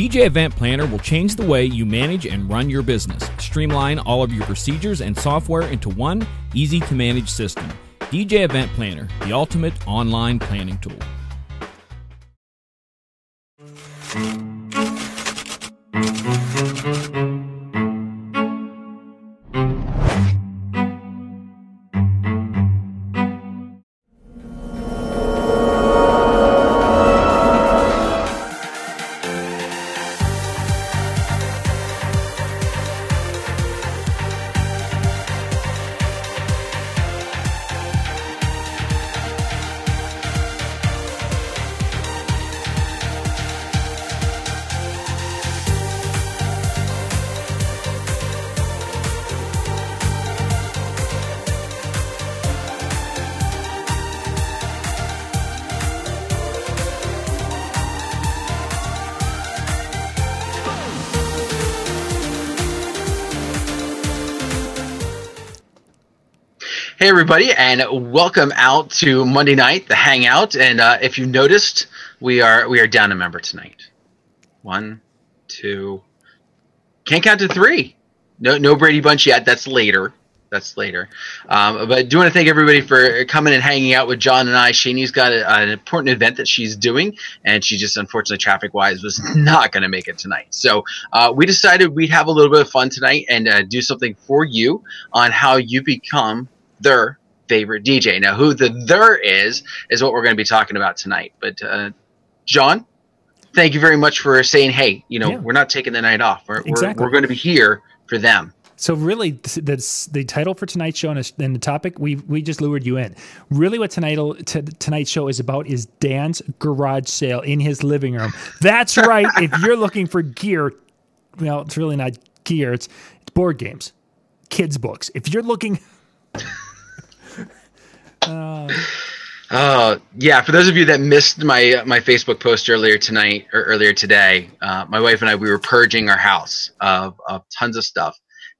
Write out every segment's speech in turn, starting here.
DJ Event Planner will change the way you manage and run your business. Streamline all of your procedures and software into one easy to manage system. DJ Event Planner, the ultimate online planning tool. Hey, everybody, and welcome out to Monday night, the Hangout. And uh, if you noticed, we are we are down a member tonight. One, two, can't count to three. No, no Brady Bunch yet. That's later. That's later. Um, but do want to thank everybody for coming and hanging out with John and I. Shanie's got a, an important event that she's doing, and she just unfortunately, traffic wise, was not going to make it tonight. So uh, we decided we'd have a little bit of fun tonight and uh, do something for you on how you become their favorite DJ. Now, who the their is is what we're going to be talking about tonight. But uh, John, thank you very much for saying, hey, you know, Yeah. we're not taking the night off. We're Exactly. we're, we're going to be here for them. So really, that's the title for tonight's show, and and the topic we we just lured you in. Really, what tonight t- tonight's show is about is Dan's garage sale in his living room. That's right. if you're looking for gear, well, it's really not gear. It's, it's board games, kids books. If you're looking, Uh, yeah, for those of you that missed my my Facebook post earlier tonight or earlier today, uh, my wife and I we were purging our house of, of tons of stuff,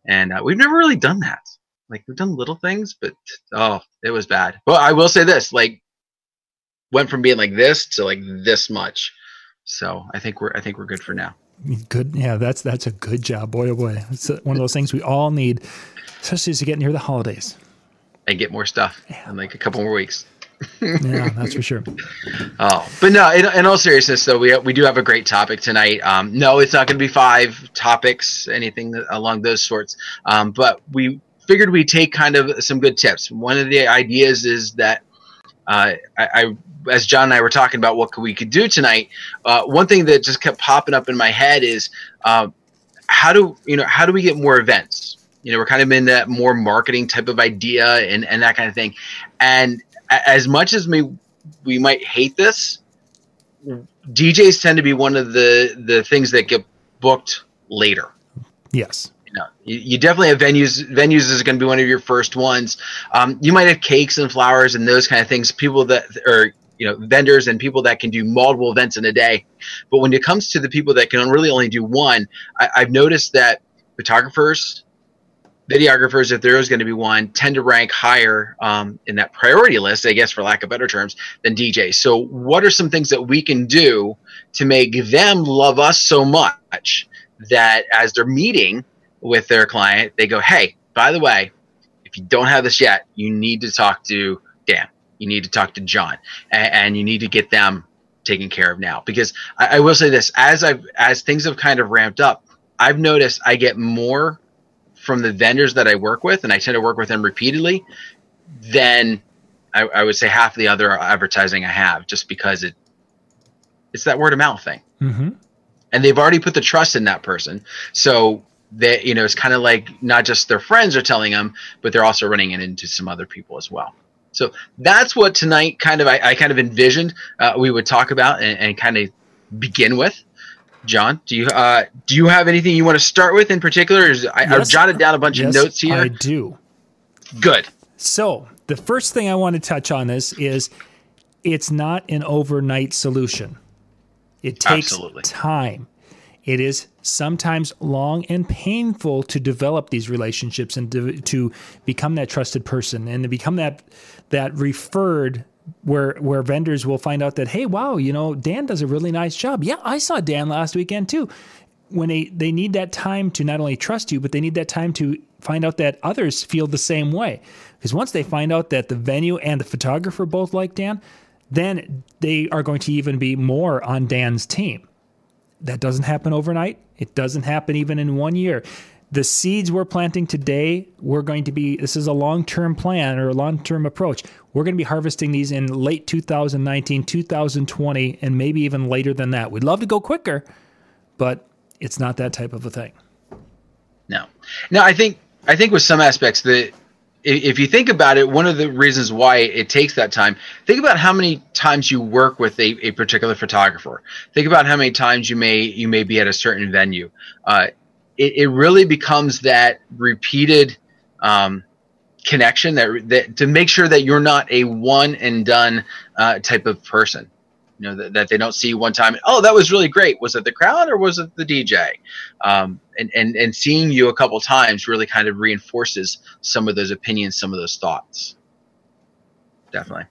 and uh, we've never really done that. Like we've done little things, but oh, it was bad. But I will say this: like went from being like this to like this much. So I think we're I think we're good for now. good, yeah, that's that's a good job, boy, oh boy. It's one of those things we all need, especially as you get near the holidays. And get more stuff in like a couple more weeks. Yeah, that's for sure. Oh, but no. In, in all seriousness, though, we we do have a great topic tonight. Um, no, it's not going to be five topics, anything along those sorts. Um, but we figured we'd take kind of some good tips. One of the ideas is that uh, I, I, as John and I were talking about what we could do tonight. Uh, one thing that just kept popping up in my head is uh, how do you know how do we get more events? You know, we're kind of in that more marketing type of idea and and that kind of thing. And as much as we we might hate this, DJs tend to be one of the the things that get booked later. Yes. You know, you, you definitely have venues. Venues is going to be one of your first ones. Um, you might have cakes and flowers and those kind of things. People that are you know vendors and people that can do multiple events in a day. But when it comes to the people that can really only do one, I, I've noticed that photographers, videographers, if there is going to be one, tend to rank higher um, in that priority list, I guess, for lack of better terms, than DJs. So, what are some things that we can do to make them love us so much that as they're meeting with their client, they go, "Hey, by the way, if you don't have this yet, you need to talk to Dan. You need to talk to John, and, and you need to get them taken care of now." Because I, I will say this: as I've as things have kind of ramped up, I've noticed I get more from the vendors that I work with, and I tend to work with them repeatedly, than I, I would say half the other advertising I have, just because it it's that word of mouth thing, Mm-hmm. and they've already put the trust in that person, so that you know it's kind of like not just their friends are telling them, but they're also running it into some other people as well. So that's what tonight kind of I, I kind of envisioned uh, we would talk about and, and kind of begin with. John, do you uh, do you have anything you want to start with in particular? Is, I, I've Yes. jotted down a bunch Yes, of notes here. I do. Good. So the first thing I want to touch on this is it's not an overnight solution. It takes Absolutely. time. It is sometimes long and painful to develop these relationships and to, to become that trusted person and to become that that referred where where vendors will find out that hey wow you know Dan does a really nice job. Yeah I saw Dan last weekend too. When they they need that time to not only trust you but they need that time to find out that others feel the same way. Because once they find out that the venue and the photographer both like Dan then they are going to even be more on Dan's team. That doesn't happen overnight. It doesn't happen even in one year the seeds we're planting today, we're going to be, this is a long term plan or a long term approach. We're going to be harvesting these in late 2019, 2020, and maybe even later than that. We'd love to go quicker, but it's not that type of a thing. No. Now, I think, I think with some aspects that if you think about it, one of the reasons why it takes that time, think about how many times you work with a, a particular photographer. Think about how many times you may you may be at a certain venue. Uh, it, it really becomes that repeated um, connection that, that to make sure that you're not a one and done uh, type of person. You know that, that they don't see one time oh that was really great. Was it the crowd or was it the dj um, and, and and seeing you a couple times really kind of reinforces some of those opinions some of those thoughts. Definitely.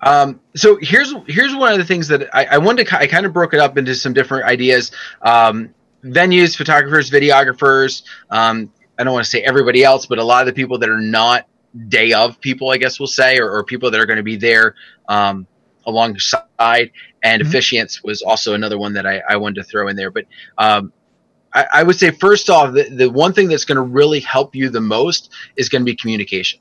Um, so here's here's one of the things that I, I wanted to I kind of broke it up into some different ideas. Um, venues, photographers, videographers. Um, I don't want to say everybody else, but a lot of the people that are not day of people, I guess we'll say, or, or people that are going to be there um, alongside. And mm-hmm. officiants was also another one that I, I, wanted to throw in there. But um, I, I, would say, first off, the, the one thing that's going to really help you the most is going to be communication.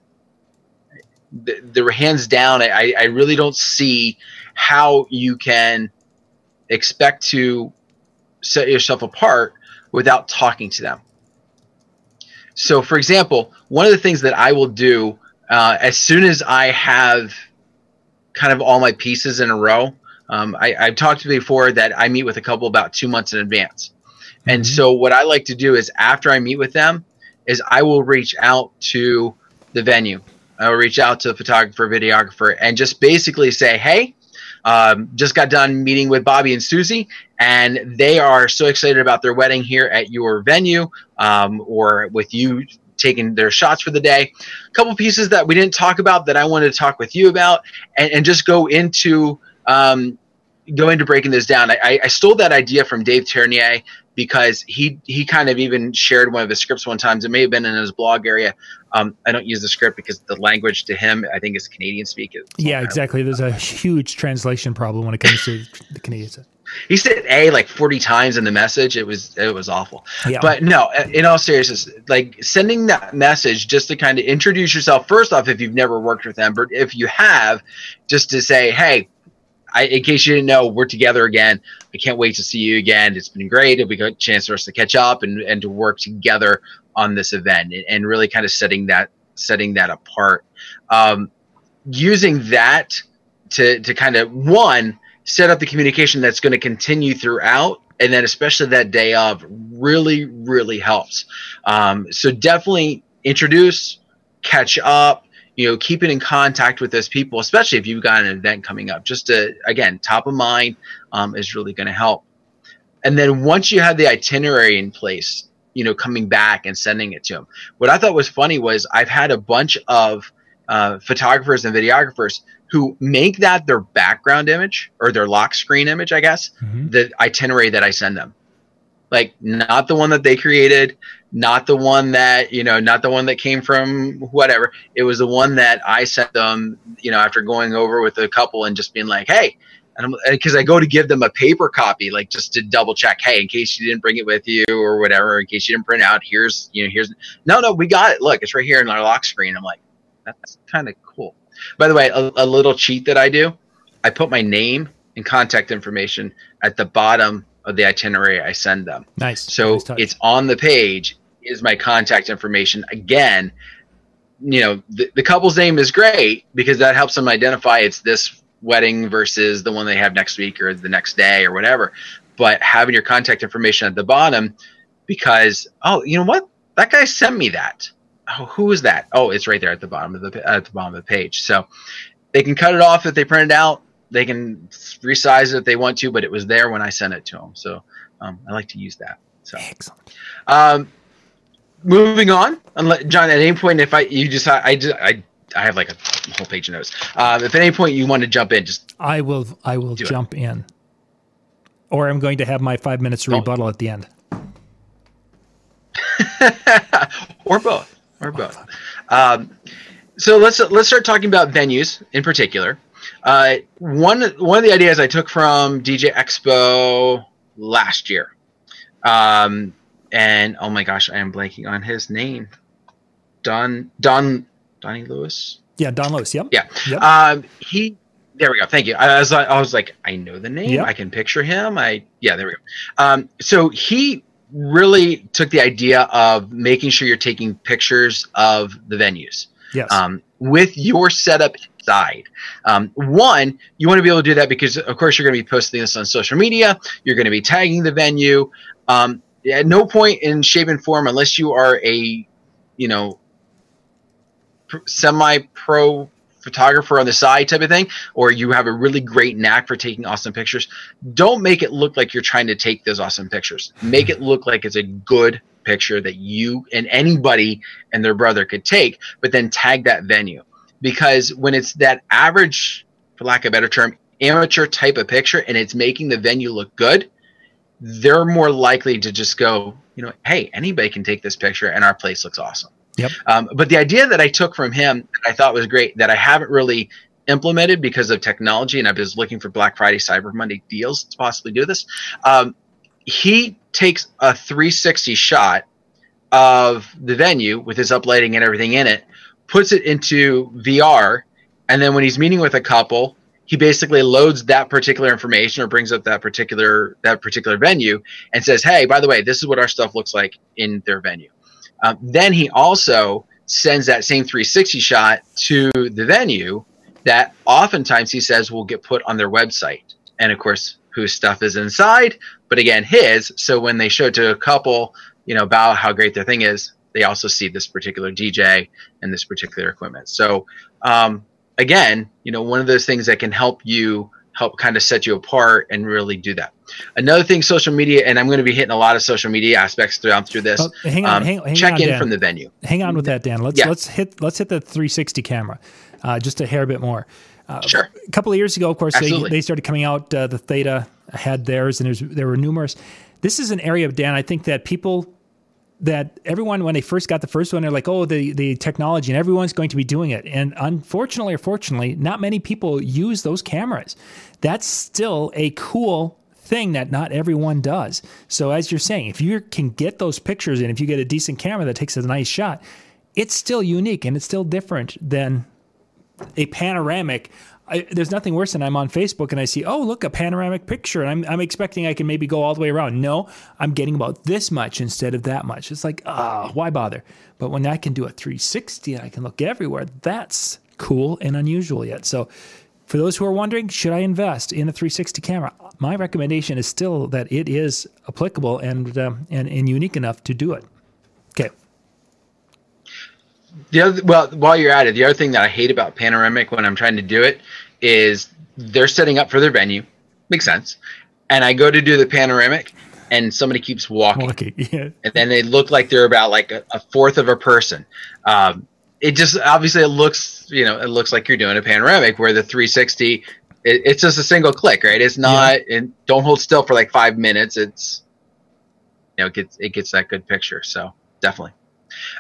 The, the hands down, I, I really don't see how you can expect to set yourself apart without talking to them. So, for example, one of the things that I will do uh, as soon as I have kind of all my pieces in a row, um, I, have talked before that I meet with a couple about two months in advance. Mm-hmm. And so, what I like to do is after I meet with them, is I will reach out to the venue. I will reach out to the photographer, videographer, and just basically say, "Hey, um, just got done meeting with Bobby and Susie, and they are so excited about their wedding here at your venue um, or with you taking their shots for the day. A couple pieces that we didn't talk about that I wanted to talk with you about, and, and just go into um, into breaking this down. I, I stole that idea from Dave Ternier because he he kind of even shared one of his scripts one time. It may have been in his blog area. Um, I don't use the script because the language to him, I think, is Canadian speak. yeah, exactly. There's a huge translation problem when it comes to the Canadians. He said "a" like 40 times in the message. It was it was awful. Yeah. But no, in all seriousness, like sending that message just to kind of introduce yourself first off, if you've never worked with them, but if you have, just to say, hey, I, in case you didn't know, we're together again. I can't wait to see you again. It's been great. It'll be a chance for us to catch up and, and to work together on this event and, and really kind of setting that setting that apart. Um, using that to to kind of one set up the communication that's going to continue throughout and then especially that day of really really helps um, so definitely introduce catch up you know, keeping in contact with those people, especially if you've got an event coming up, just to, again, top of mind um, is really going to help. And then once you have the itinerary in place, you know, coming back and sending it to them. What I thought was funny was I've had a bunch of uh, photographers and videographers who make that their background image or their lock screen image, I guess, mm-hmm. the itinerary that I send them like not the one that they created not the one that you know not the one that came from whatever. It was the one that i sent them you know after going over with a couple and just being like hey because i go to give them a paper copy like just to double check hey in case you didn't bring it with you or whatever in case you didn't print out here's you know here's no no we got it. Look it's right here in our lock screen. I'm like that's kind of cool. By the way a, a little cheat that i do i put my name and contact information at the bottom of the itinerary I send them. Nice. So nice it's on the page is my contact information. Again, you know, the, the couple's name is great because that helps them identify it's this wedding versus the one they have next week or the next day or whatever. But having your contact information at the bottom because oh, you know what? That guy sent me that. Oh, who is that? Oh, it's right there at the bottom of the at the bottom of the page. So they can cut it off if they print it out they can resize it if they want to, but it was there when I sent it to them. So um, I like to use that. So excellent. Um, moving on, John. At any point, if I you just I, I just I I have like a whole page of notes. Um, if at any point you want to jump in, just I will. I will jump it. in, or I'm going to have my five minutes rebuttal at the end, or both, or both. Um, so let's let's start talking about venues in particular. Uh, one one of the ideas I took from DJ Expo last year, um, and oh my gosh, I am blanking on his name. Don Don Donnie Lewis. Yeah, Don Lewis. Yep. Yeah. Yep. Um, he. There we go. Thank you. I was I was like I know the name. Yep. I can picture him. I yeah. There we go. Um, so he really took the idea of making sure you're taking pictures of the venues. Yes. Um, with your setup inside. Um, one, you want to be able to do that because, of course, you're going to be posting this on social media. You're going to be tagging the venue. Um, at no point in shape and form, unless you are a, you know, semi-pro photographer on the side type of thing, or you have a really great knack for taking awesome pictures, don't make it look like you're trying to take those awesome pictures. Make it look like it's a good picture that you and anybody and their brother could take, but then tag that venue. Because when it's that average, for lack of a better term, amateur type of picture and it's making the venue look good, they're more likely to just go, you know, hey, anybody can take this picture and our place looks awesome. Yep. Um, but the idea that I took from him that I thought was great that I haven't really implemented because of technology and I was looking for Black Friday, Cyber Monday deals to possibly do this. Um, he takes a 360 shot of the venue with his uplighting and everything in it, puts it into VR, and then when he's meeting with a couple, he basically loads that particular information or brings up that particular that particular venue and says, "Hey, by the way, this is what our stuff looks like in their venue." Um, then he also sends that same 360 shot to the venue that oftentimes he says will get put on their website. And of course, whose stuff is inside, but again, his. So when they show it to a couple, you know, about how great their thing is, they also see this particular DJ and this particular equipment. So um, again, you know, one of those things that can help you help kind of set you apart and really do that. Another thing, social media, and I'm going to be hitting a lot of social media aspects throughout through this. Oh, hang on, um, hang, hang check on, in Dan. from the venue. Hang on with that, Dan. Let's yeah. let's hit let's hit the 360 camera, uh, just a hair bit more. Uh, sure. A couple of years ago, of course, they, they started coming out. Uh, the Theta had theirs, and there's there were numerous. This is an area of Dan. I think that people that everyone when they first got the first one they're like oh the the technology and everyone's going to be doing it. And unfortunately or fortunately not many people use those cameras. That's still a cool thing that not everyone does. So as you're saying if you can get those pictures and if you get a decent camera that takes a nice shot it's still unique and it's still different than a panoramic I, there's nothing worse than I'm on Facebook and I see, oh, look, a panoramic picture. And I'm, I'm expecting I can maybe go all the way around. No, I'm getting about this much instead of that much. It's like, ah, oh, why bother? But when I can do a 360 and I can look everywhere, that's cool and unusual yet. So for those who are wondering, should I invest in a 360 camera? My recommendation is still that it is applicable and, um, and, and unique enough to do it. The other well while you're at it the other thing that i hate about panoramic when i'm trying to do it is they're setting up for their venue. Makes sense. And i go to do the panoramic and somebody keeps walking, walking yeah. and then they look like they're about like a, a fourth of a person. Um, it just obviously it looks you know it looks like you're doing a panoramic where the 360 it, it's just a single click right? It's not yeah. and don't hold still for like five minutes. It's you know it gets it gets that good picture. So definitely.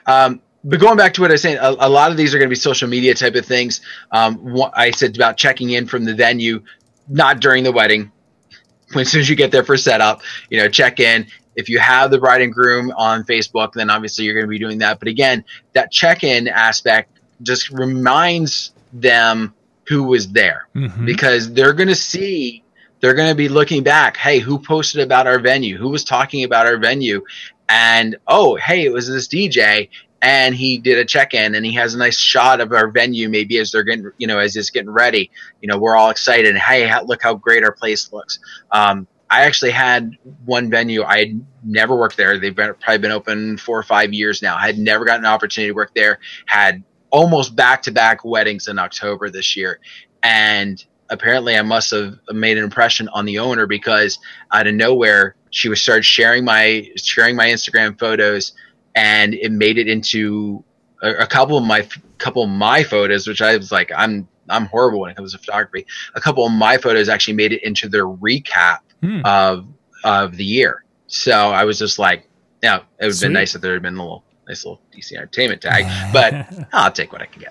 Um, but going back to what I was saying, a, a lot of these are going to be social media type of things. Um, I said about checking in from the venue, not during the wedding. As soon as you get there for setup, you know, check in. If you have the bride and groom on Facebook, then obviously you're going to be doing that. But again, that check-in aspect just reminds them who was there mm-hmm. because they're going to see they're going to be looking back hey who posted about our venue who was talking about our venue and oh hey it was this dj and he did a check-in and he has a nice shot of our venue maybe as they're getting you know as it's getting ready. You know we're all excited. Hey look how great our place looks. Um, i actually had one venue. I had never worked there. They've been, probably been open four or five years now. I had never gotten an opportunity to work there. Had almost back-to-back weddings in october this year. And apparently i must have made an impression on the owner because out of nowhere she was started sharing my sharing my instagram photos and it made it into a, a couple of my couple of my photos, which I was like, I'm I'm horrible when it comes to photography. A couple of my photos actually made it into their recap Hmm. of of the year. So I was just like, yeah, it would have been nice if there had been a little nice little DC entertainment tag, but I'll take what I can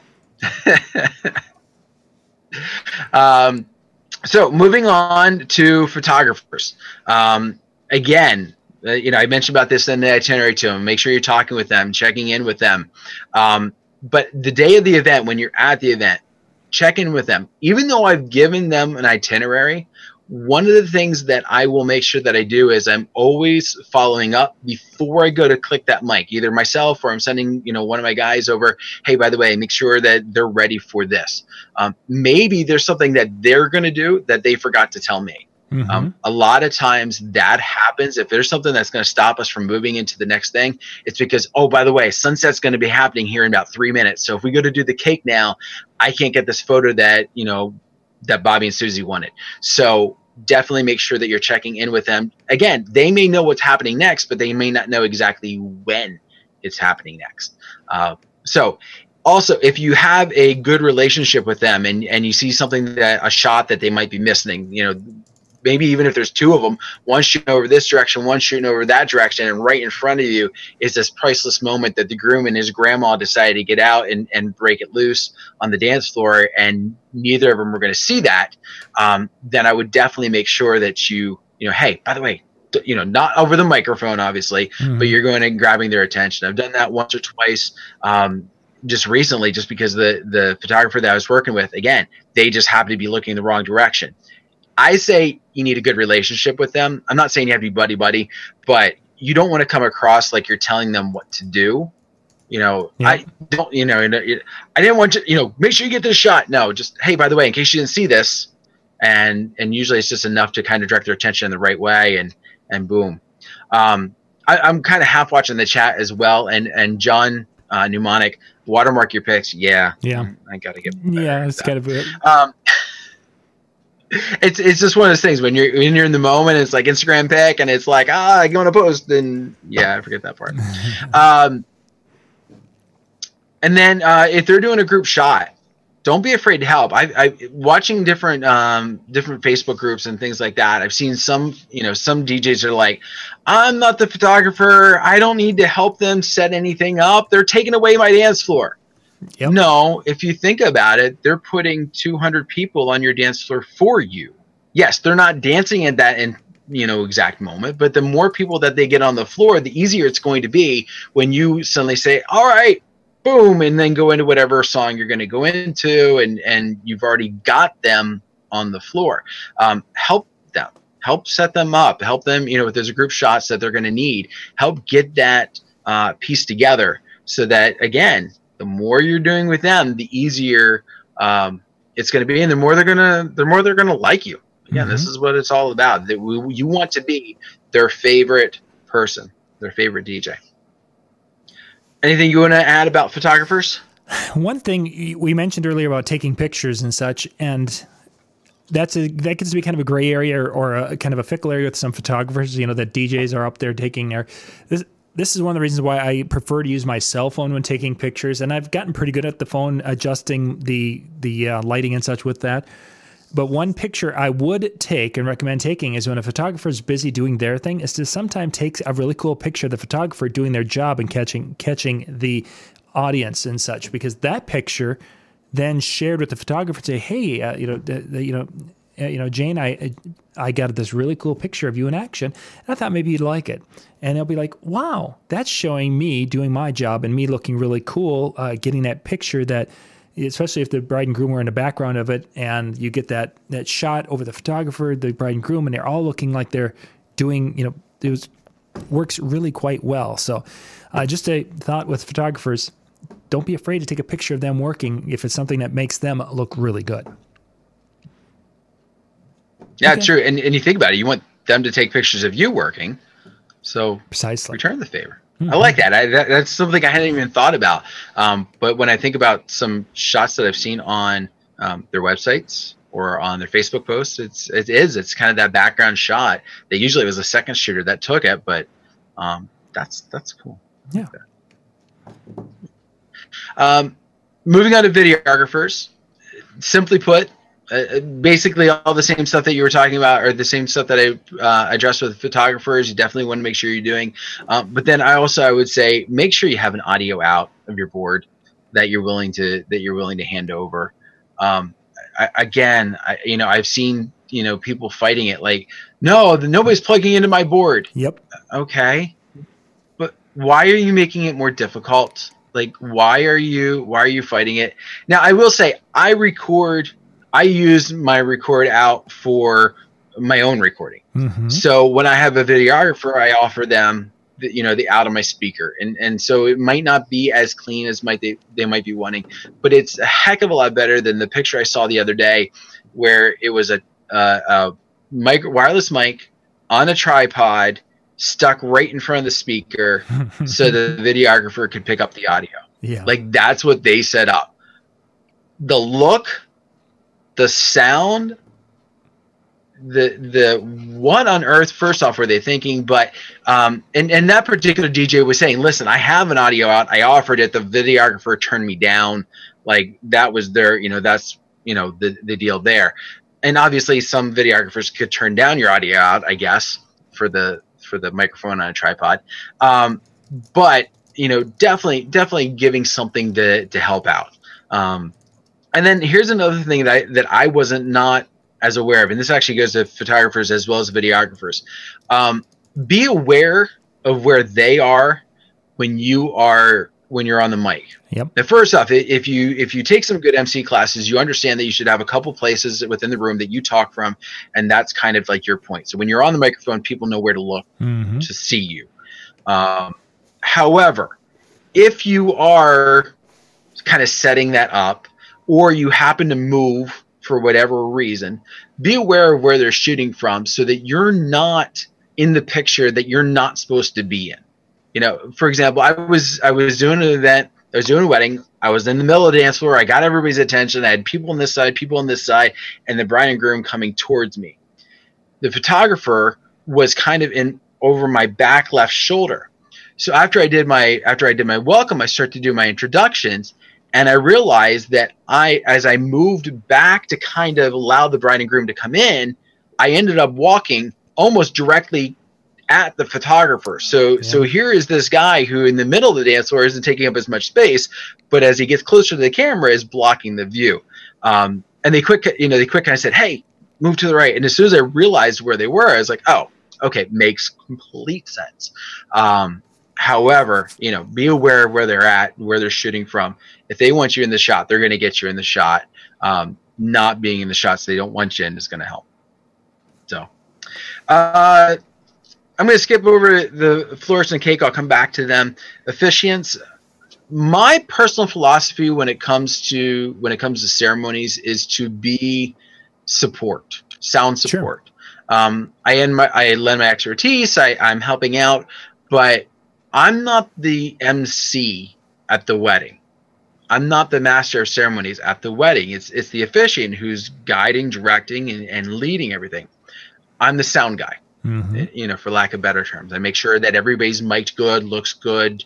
get. um, so moving on to photographers. Um, again, uh, you know, I mentioned about this in the itinerary to them. Make sure you're talking with them, checking in with them. Um, but the day of the event, when you're at the event, check in with them. Even though I've given them an itinerary, one of the things that I will make sure that I do is I'm always following up before I go to click that mic, either myself or I'm sending, you know, one of my guys over. Hey, by the way, make sure that they're ready for this. Um, maybe there's something that they're going to do that they forgot to tell me. Mhm. Um, a lot of times that happens. If there's something that's going to stop us from moving into the next thing, it's because, oh, by the way, sunset's going to be happening here in about three minutes. So if we go to do the cake now, I can't get this photo that, you know, that Bobby and Susie wanted. So definitely make sure that you're checking in with them. Again, they may know what's happening next, but they may not know exactly when it's happening next. Uh, so also if you have a good relationship with them and, and you see something that a shot that they might be missing, you know, maybe even if there's two of them, one shooting over this direction, one shooting over that direction, and right in front of you is this priceless moment that the groom and his grandma decided to get out and, and break it loose on the dance floor, and neither of them were going to see that. Um, then I would definitely make sure that you, you know, hey, by the way, you know, not over the microphone, obviously, Mhm. but you're going and grabbing their attention. I've done that once or twice. Um, just recently, just because the the photographer that I was working with, again, they just happened to be looking in the wrong direction. I say you need a good relationship with them. I'm not saying you have to be buddy buddy, but you don't want to come across like you're telling them what to do. You know, Yeah. I don't. You know, I didn't want to. You know, make sure you get this shot. No, just hey, by the way, in case you didn't see this, and and usually it's just enough to kind of direct their attention in the right way, and and boom. Um, I, I'm kind of half watching the chat as well, and and John uh, Mnemonic, watermark your pics. Yeah, Yeah. I gotta get. yeah, it's of it. Um, it's it's just one of those things when you're when you're in the moment. It's like Instagram pic, and it's like ah, I want to post, and yeah, I forget that part. um, and then uh, if they're doing a group shot, don't be afraid to help. I, I watching different um, different Facebook groups and things like that. I've seen some you know some DJs are like, I'm not the photographer. I don't need to help them set anything up. They're taking away my dance floor. Yep. No, if you think about it, they're putting 200 people on your dance floor for you. Yes, they're not dancing at that in you know exact moment, but the more people that they get on the floor, the easier it's going to be when you suddenly say, "All right, boom," and then go into whatever song you're going to go into, and and you've already got them on the floor. Um, help them, help set them up, help them. You know, if there's a group shots that they're going to need, help get that uh, piece together so that again the more you're doing with them, the easier um, it's going to be, and the more they're gonna, the more they're gonna like you. Again, this is what it's all about. That we, you want to be their favorite person, their favorite DJ. Anything you want to add about photographers? One thing we mentioned earlier about taking pictures and such, and that's a that gets to be kind of a gray area or, or a kind of a fickle area with some photographers. You know that DJs are up there taking their. This, this is one of the reasons why I prefer to use my cell phone when taking pictures, and I've gotten pretty good at the phone adjusting the the uh, lighting and such with that. But one picture I would take and recommend taking is when a photographer is busy doing their thing, is to sometimes take a really cool picture of the photographer doing their job and catching catching the audience and such, because that picture then shared with the photographer say, hey, uh, you know, you know, you know, Jane, I I got this really cool picture of you in action, and I thought maybe you'd like it. And they'll be like, wow, that's showing me doing my job and me looking really cool, uh, getting that picture that especially if the bride and groom were in the background of it and you get that that shot over the photographer the bride and groom and they're all looking like they're doing you know it was works really quite well so uh, just a thought with photographers don't be afraid to take a picture of them working if it's something that makes them look really good Yeah, Okay. true. And and you think about it, you want them to take pictures of you working, so precisely return the favor. I like that. I, that. That's something I hadn't even thought about. Um, but when I think about some shots that I've seen on um, their websites or on their Facebook posts, it's it is it's kind of that background shot. That usually was a second shooter that took it, but um, that's that's cool. Like Yeah. that. Um, moving on to videographers. Simply put, uh, basically all the same stuff that you were talking about, or the same stuff that I uh, addressed with photographers. You definitely want to make sure you're doing. Um, but then I also I would say make sure you have an audio out of your board that you're willing to that you're willing to hand over. Um, I, again, I, you know, I've seen you know people fighting it like, no, nobody's plugging into my board. Yep. Okay, but why are you making it more difficult? Like, why are you why are you fighting it? Now, I will say I record. I use my record out for my own recording. Mm-hmm. So when I have a videographer, I offer them the, you know the out of my speaker, and and so it might not be as clean as might they they might be wanting, but it's a heck of a lot better than the picture I saw the other day, where it was a, a, a micro wireless mic on a tripod stuck right in front of the speaker, so the videographer could pick up the audio. Yeah. Like that's what they set up. The look, the sound, the the what on earth first off were they thinking? But um and and that particular dj was saying listen i have an audio out. I offered it. The videographer turned me down. Like that was their you know that's you know the the deal there. And obviously some videographers could turn down your audio out i guess for the for the microphone on a tripod. Um but you know definitely definitely giving something to to help out. Um and then here's another thing that I, that I wasn't not as aware of, and this actually goes to photographers as well as videographers. Um, be aware of where they are when you are when you're on the mic. Yep. Now, first off, if you if you take some good MC classes, you understand that you should have a couple places within the room that you talk from, and that's kind of like your point. So when you're on the microphone, people know where to look Mm-hmm. to see you. Um, however, if you are kind of setting that up, or you happen to move for whatever reason, be aware of where they're shooting from so that you're not in the picture that you're not supposed to be in. You know, for example, I was I was doing an event, I was doing a wedding, I was in the middle of the dance floor, I got everybody's attention, I had people on this side, people on this side, and the bride and groom coming towards me. The photographer was kind of in over my back left shoulder. So after I did my after I did my welcome, I started to do my introductions and I realized that I, as I moved back to kind of allow the bride and groom to come in, I ended up walking almost directly at the photographer. So, so here is this guy who, in the middle of the dance floor, isn't taking up as much space, but as he gets closer to the camera, is blocking the view. Um, and they quick, you know, they quick kind of said, "Hey, move to the right." And as soon as I realized where they were, I was like, "Oh, okay, makes complete sense." Um, however, you know, be aware of where they're at, where they're shooting from. If they want you in the shot, they're going to get you in the shot. Um, not being in the shots they don't want you in is going to help. So, uh, I'm going to skip over the florist and cake. I'll come back to them. Officiants. My personal philosophy when it comes to when it comes to ceremonies is to be support, sound Sure. support. Um, I end my I lend my expertise. I, I'm helping out, but I'm not the MC at the wedding. I'm not the master of ceremonies at the wedding. It's it's the officiant who's guiding, directing, and, and leading everything. I'm the sound guy, Mm-hmm. you know, for lack of better terms. I make sure that everybody's mic'd good, looks good,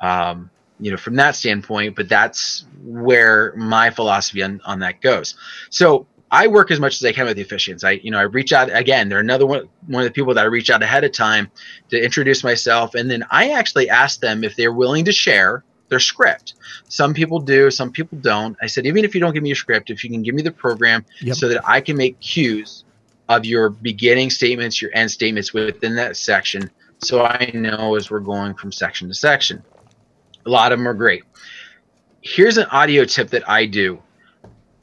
um, you know, from that standpoint. But that's where my philosophy on, on that goes. So I work as much as I can with the officiants. I, you know, I reach out again. They're another one, one of the people that I reach out ahead of time to introduce myself, and then I actually ask them if they're willing to share their script. Some people do, some people don't. I said, even if you don't give me your script, if you can give me the program Yep. so that I can make cues of your beginning statements, your end statements within that section, so I know as we're going from section to section. A lot of them are great. Here's an audio tip that I do.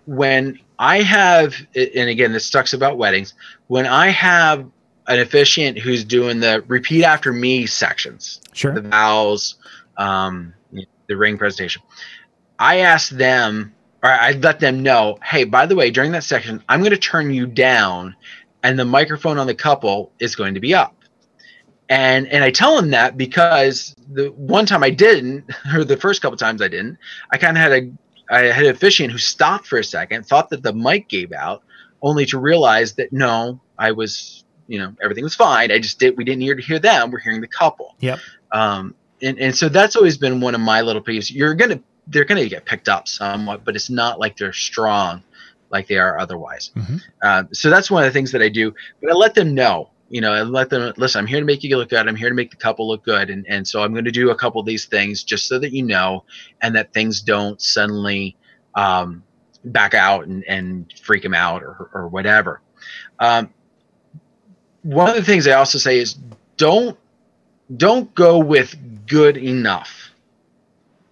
When I have, and again, this sucks about weddings, when I have an officiant who's doing the repeat after me sections, Sure. the vows, um, the ring presentation. I ask them, or I let them know, hey, by the way, during that section, I'm going to turn you down, and the microphone on the couple is going to be up. And and I tell them that because the one time I didn't, or the first couple times I didn't, I kind of had a I had an officiant who stopped for a second, thought that the mic gave out, only to realize that no, I was, you know, everything was fine. I just did we didn't hear to hear them. We're hearing the couple. Yep. Um, and, and so that's always been one of my little peeves. You're going to they're going to get picked up somewhat, but it's not like they're strong like they are otherwise. Mm-hmm. Uh, so that's one of the things that I do. But I let them know, you know, and let them listen. I'm here to make you look good. I'm here to make the couple look good, and and so I'm going to do a couple of these things just so that you know, and that things don't suddenly um, back out and and freak them out or or whatever. Um, one of the things I also say is don't don't go with good enough.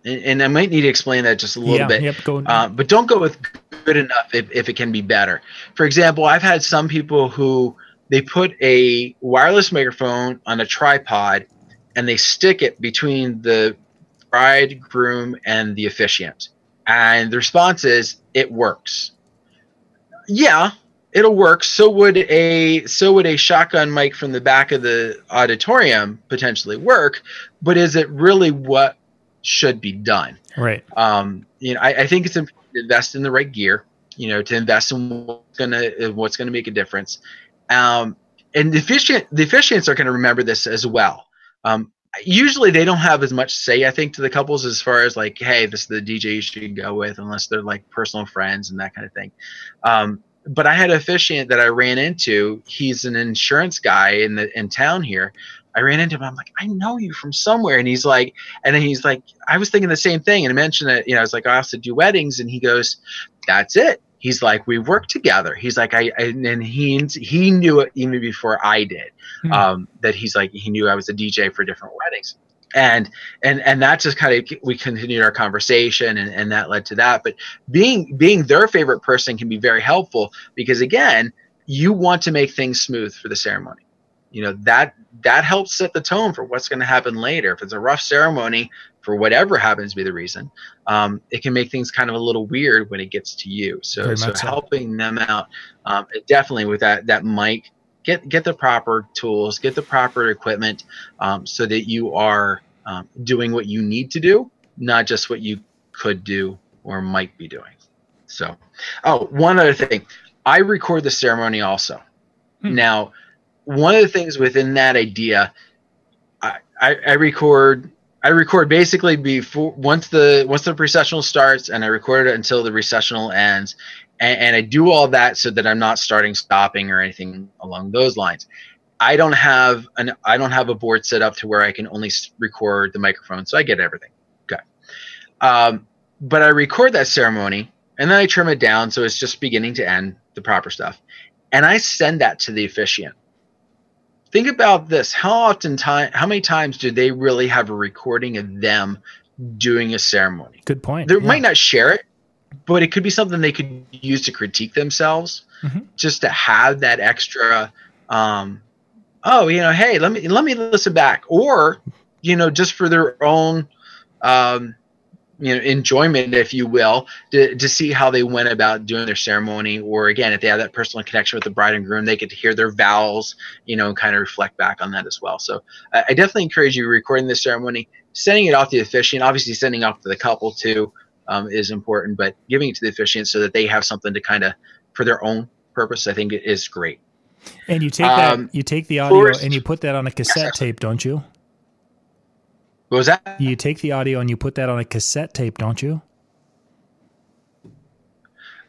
And, and I might need to explain that just a little yeah, bit. Yep, go, uh, but don't go with good enough if, if it can be better. For example, I've had some people who they put a wireless microphone on a tripod and they stick it between the bridegroom and the officiant. And the response is it works. Yeah, it'll work. So would a so would a shotgun mic from the back of the auditorium potentially work, but is it really what should be done? Right. Um, you know, I, I think it's important to invest in the right gear. You know, to invest in what's gonna what's gonna make a difference. Um, and the efficient the officiants are going to remember this as well. Um, usually they don't have as much say i think to the couples as far as like hey this is the dj you should go with unless they're like personal friends and that kind of thing um, but I had an officiant that I ran into. He's an insurance guy in the in town here. I ran into him. I'm like, I know you from somewhere, and he's like, and then he's like, I was thinking the same thing, and I mentioned it. You know, I was like, I also do weddings, and he goes, That's it. He's like, we worked together. He's like, I, and he he knew it even before I did. Hmm. Um, that he's like, he knew I was a DJ for different weddings and and and that just kind of we continued our conversation and, and that led to that but being being their favorite person can be very helpful because again you want to make things smooth for the ceremony you know that that helps set the tone for what's going to happen later if it's a rough ceremony for whatever happens to be the reason um, it can make things kind of a little weird when it gets to you so so helping them out um, definitely with that that mic get get the proper tools, get the proper equipment, um, so that you are um, doing what you need to do, not just what you could do or might be doing. So, oh, one other thing, I record the ceremony also. Hmm. Now, one of the things within that idea, I, I, I record I record basically before once the once the processional starts, and I record it until the recessional ends, and, and I do all that so that I'm not starting, stopping, or anything along those lines. I don't have an I don't have a board set up to where I can only record the microphone, so I get everything. Okay, um, but I record that ceremony and then I trim it down so it's just beginning to end, the proper stuff, and I send that to the officiant. Think about this: how often time, how many times do they really have a recording of them doing a ceremony? Good point. They yeah. might not share it, but it could be something they could use to critique themselves, mm-hmm. just to have that extra. Um, oh, you know, hey, let me let me listen back, or you know, just for their own, um, you know, enjoyment, if you will, to, to see how they went about doing their ceremony, or again, if they have that personal connection with the bride and groom, they get to hear their vows, you know, and kind of reflect back on that as well. So, I, I definitely encourage you recording the ceremony, sending it off to the officiant, obviously sending off to the couple too um, is important, but giving it to the officiant so that they have something to kind of for their own purpose, I think it is great. And you take um, that, you take the audio first, and you put that on a cassette yes, tape, don't you? What was that? You take the audio and you put that on a cassette tape, don't you?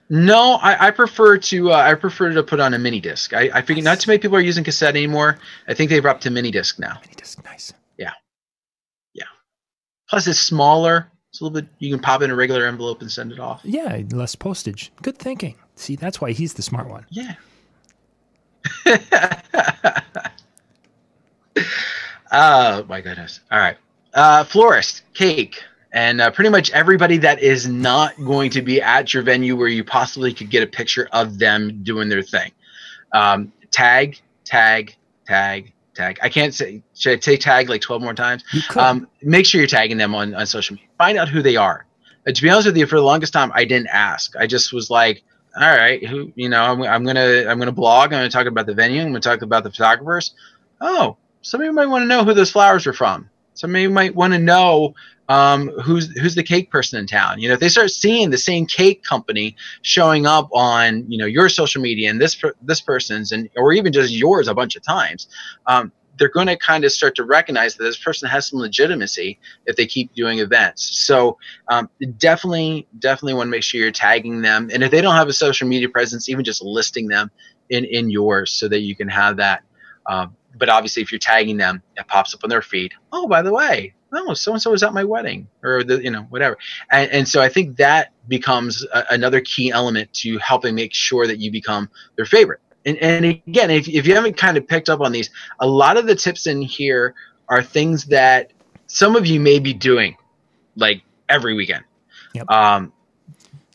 No, I, I prefer to uh, I prefer to put on a mini disc. I, I figure not too many people are using cassette anymore. I think they've up to mini disc now. Mini disc, nice. Yeah, yeah. Plus, it's smaller. It's a little bit. You can pop in a regular envelope and send it off. Yeah, less postage. Good thinking. See, that's why he's the smart one. Yeah. oh my goodness! All right, uh, florist, cake, and uh, pretty much everybody that is not going to be at your venue where you possibly could get a picture of them doing their thing. Um, tag, tag, tag, tag. I can't say should I say tag like twelve more times? Um, make sure you're tagging them on, on social media. Find out who they are. Uh, to be honest with you, for the longest time, I didn't ask. I just was like, all right, who you know, I'm, I'm gonna I'm gonna blog. I'm gonna talk about the venue. I'm gonna talk about the photographers. Oh, somebody might want to know who those flowers are from. Somebody might want to know um, who's who's the cake person in town. You know, if they start seeing the same cake company showing up on you know your social media and this this person's and or even just yours a bunch of times, um, they're going to kind of start to recognize that this person has some legitimacy if they keep doing events. So um, definitely, definitely want to make sure you're tagging them, and if they don't have a social media presence, even just listing them in in yours so that you can have that. Um, but obviously, if you're tagging them, it pops up on their feed. Oh, by the way, oh, so and so was at my wedding, or the you know whatever. And, and so I think that becomes a, another key element to helping make sure that you become their favorite. And, and again, if, if you haven't kind of picked up on these, a lot of the tips in here are things that some of you may be doing like every weekend. Yep. Um,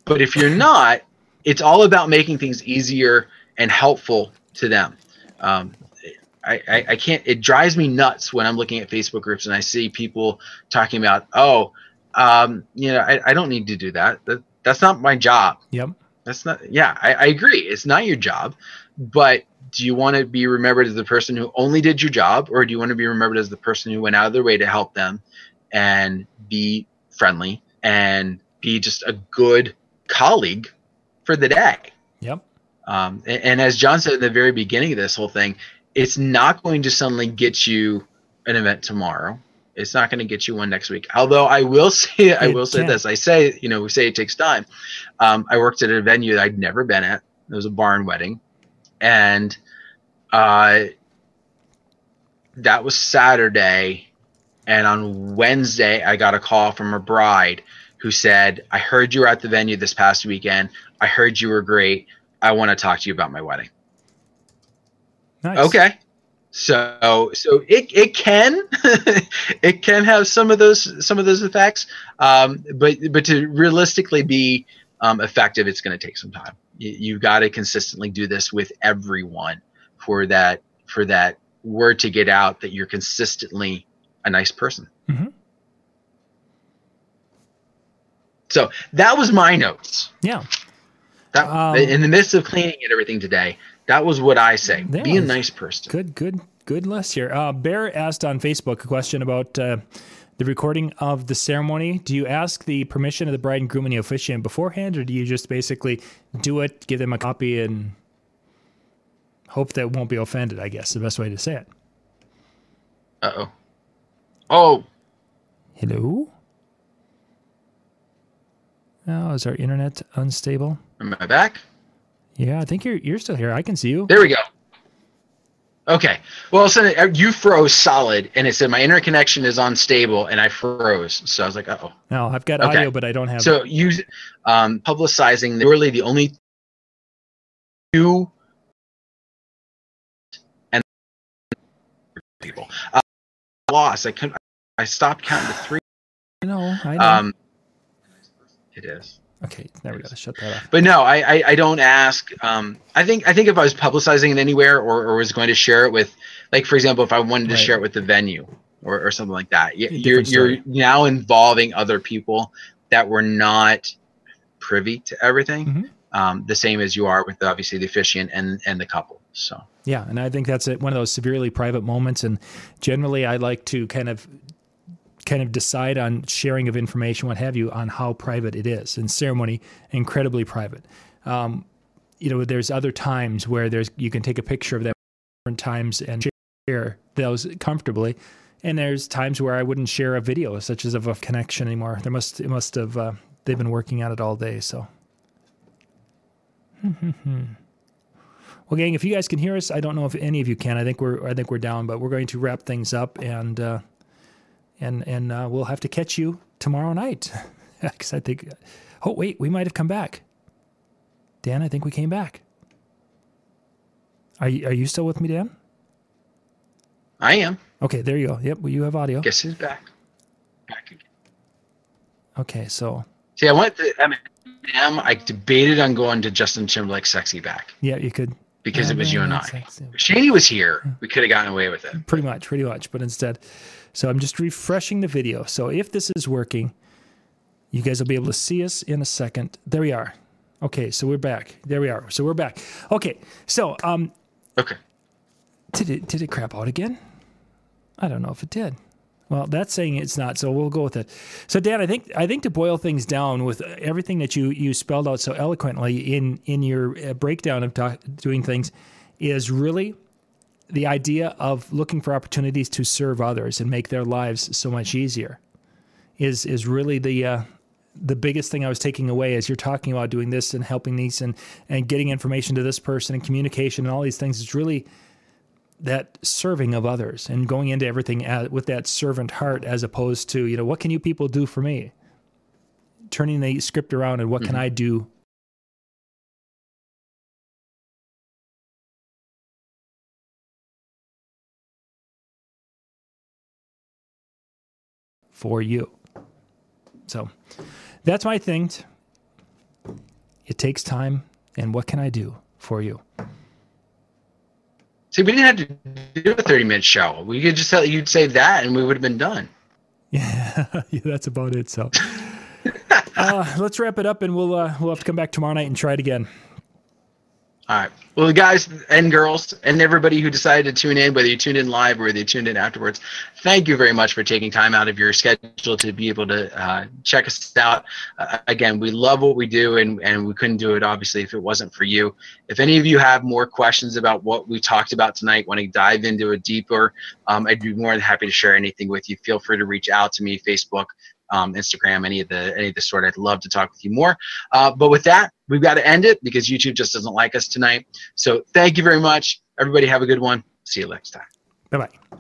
but if you're not, it's all about making things easier and helpful to them. Um, I, I, I can't, it drives me nuts when I'm looking at Facebook groups and I see people talking about, oh, um, you know, I, I don't need to do that. that. That's not my job. Yep. That's not, yeah, I, I agree. It's not your job, but do you want to be remembered as the person who only did your job or do you want to be remembered as the person who went out of their way to help them and be friendly and be just a good colleague for the day? Yep. Um, and, and as John said in the very beginning of this whole thing, it's not going to suddenly get you an event tomorrow. It's not going to get you one next week. Although I will say, I will say this. I say, you know, we say it takes time. Um, I worked at a venue that I'd never been at. It was a barn wedding, and uh, that was Saturday. And on Wednesday, I got a call from a bride who said, "I heard you were at the venue this past weekend. I heard you were great. I want to talk to you about my wedding." Nice. Okay. So so it, it can it can have some of those some of those effects, um, but but to realistically be um, effective, it's going to take some time. You, you got to consistently do this with everyone for that for that word to get out that you're consistently a nice person. Mhm. So that was my notes. Yeah. That Um, in the midst of cleaning and everything today, that was what I say. That Be a nice person. Good, good, good list here. Uh, Bear asked on Facebook a question about uh, the recording of the ceremony. Do you ask the permission of the bride and groom and the officiant beforehand, or do you just basically do it, give them a copy, and hope that won't be offended? I guess the best way to say it. Uh oh. Oh, Hello. Oh, is our internet unstable? am I back? Yeah, I think you're you're still here. I can see you. There we go. Okay. Well, so uh, you froze solid, and it said my internet connection is unstable, and I froze. So I was like, oh. No, I've got Okay. audio, but I don't have. So you um, publicizing really the only two and people uh, lost. I couldn't. I stopped counting to three. no, I know. Um, it is. Okay, there we go. Shut that off. but no, I, I, I don't ask. Um, I think I think if I was publicizing it anywhere or, or was going to share it with, like for example, if I wanted to Right. share it with the venue or, or something like that, you're you're now involving other people that were not privy to everything. Mhm. Um, the same as you are with obviously the officiant and and the couple. So Yeah, and I think that's it, one of those severely private moments. And generally, I like to kind of kind of decide on sharing of information, what have you, on how private it is. And ceremony, incredibly private. Um, you know, there's other times where there's you can take a picture of them different times and share those comfortably. And there's times where I wouldn't share a video, such as of a connection anymore. There must it must have uh, they've been working on it all day. So. Well, gang, if you guys can hear us, I don't know if any of you can. I think we're I think we're down, but we're going to wrap things up, and uh, and and uh, we'll have to catch you tomorrow night. Because I think, oh wait, we might have come back. Dan, I think we came back. Are you, are you still with me, Dan? I am. Okay, there you go. Yep, well, you have audio. Guess who's back? Back again. Okay, so See, I went to Eminem. I debated on going to Justin Timberlake's "Sexy Back" yeah, you could because it was you and I. Sexy. If Shady was here, we could have gotten away with it. Pretty much, pretty much. But instead, so I'm just refreshing the video. So if this is working, you guys will be able to see us in a second. There we are. Okay, so we're back. There we are. So we're back. Okay, so um, Okay. did it did it crap out again? I don't know if it did. Well, that's saying it's not, so we'll go with it. So, Dan, I think I think to boil things down with everything that you you spelled out so eloquently in in your uh, breakdown of doing things is really the idea of looking for opportunities to serve others and make their lives so much easier is is really the uh, the biggest thing I was taking away as you're talking about doing this and helping these and and getting information to this person and communication and all these things is really that serving of others and going into everything as, with that servant heart as opposed to you know what can you people do for me turning the script around and what mm-hmm. can I do for you. So that's my thing. It takes time, and what can I do for you? See, we didn't have to do a 30 minute show. We could just tell you'd say that and we would have been done. Yeah, yeah that's about it. So uh, let's wrap it up and we'll, uh, we'll have to come back tomorrow night and try it again. All right. Well, guys and girls and everybody who decided to tune in, whether you tuned in live or whether you tuned in afterwards, thank you very much for taking time out of your schedule to be able to uh, check us out. Uh, again, we love what we do, and, and we couldn't do it, obviously, if it wasn't for you. If any of you have more questions about what we talked about tonight, want to dive into it deeper, um, I'd be more than happy to share anything with you. Feel free to reach out to me, Facebook, um, Instagram, any of the any of the sort. I'd love to talk with you more. Uh, but with that, we've got to end it because YouTube just doesn't like us tonight. So thank you very much, everybody. Have a good one. See you next time. Bye bye.